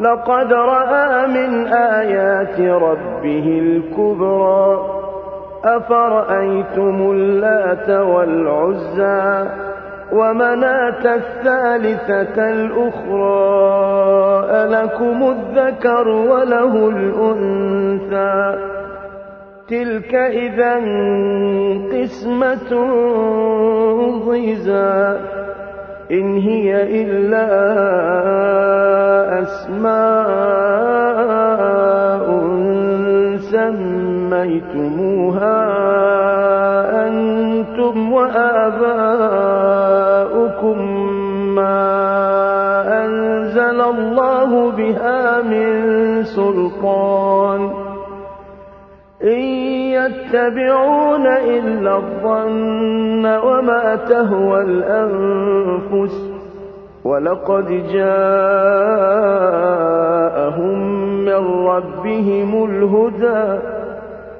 لقد رأى من آيات ربه الكبرى. أفرأيتم اللات والعزى ومناة الثالثة الأخرى؟ ألكم الذكر وله الأنثى. تلك إذا قسمة ضيزى. إن هي إلا سميتموها أنتم وآباؤكم ما أنزل الله بها من سلطان إن يتبعون إلا الظن وما تهوى الأنفس ولقد جاءهم من ربهم الهدى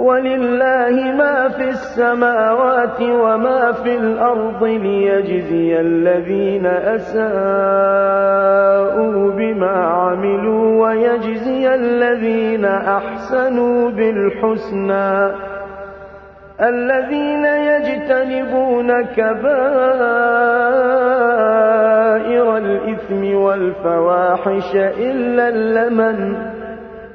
ولله ما في السماوات وما في الأرض ليجزي الذين أساءوا بما عملوا ويجزي الذين أحسنوا بالحسنى. الذين يجتنبون كبائر الإثم والفواحش إلا اللمن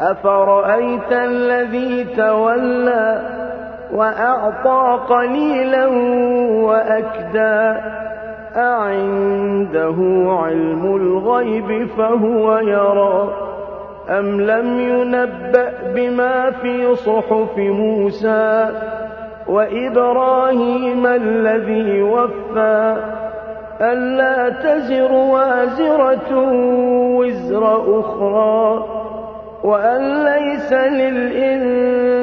أفرأيت الذي تولى وأعطى قليلا وأكدى أعنده علم الغيب فهو يرى أم لم ينبأ بما في صحف موسى وإبراهيم الذي وفى ألا تزر وازرة وزر أخرى وأن ليس للإنسان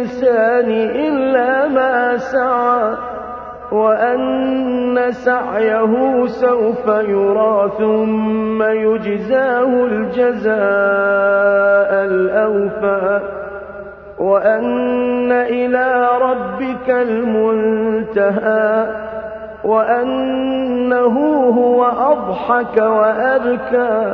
إلا ما سعى وأن سعيه سوف يرى ثم يجزاه الجزاء الأوفى. وأن إلى ربك المنتهى وأنه هو أضحك وأبكى.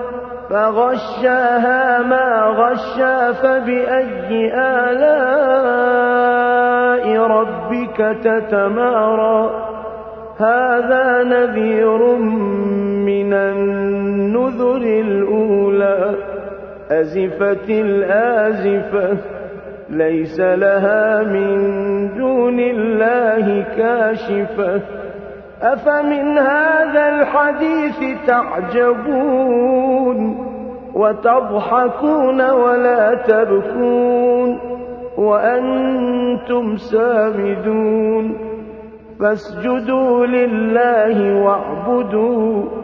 فغشاها ما غشا فبأي آلاء ربك تتمارى. هذا نذير من النذر الأولى. أزفت الآزفة ليس لها من دون الله كاشفة. أفمن هذا الحديث تعجبون وتضحكون ولا تبكون وأنتم سامدون فاسجدوا لله واعبدوا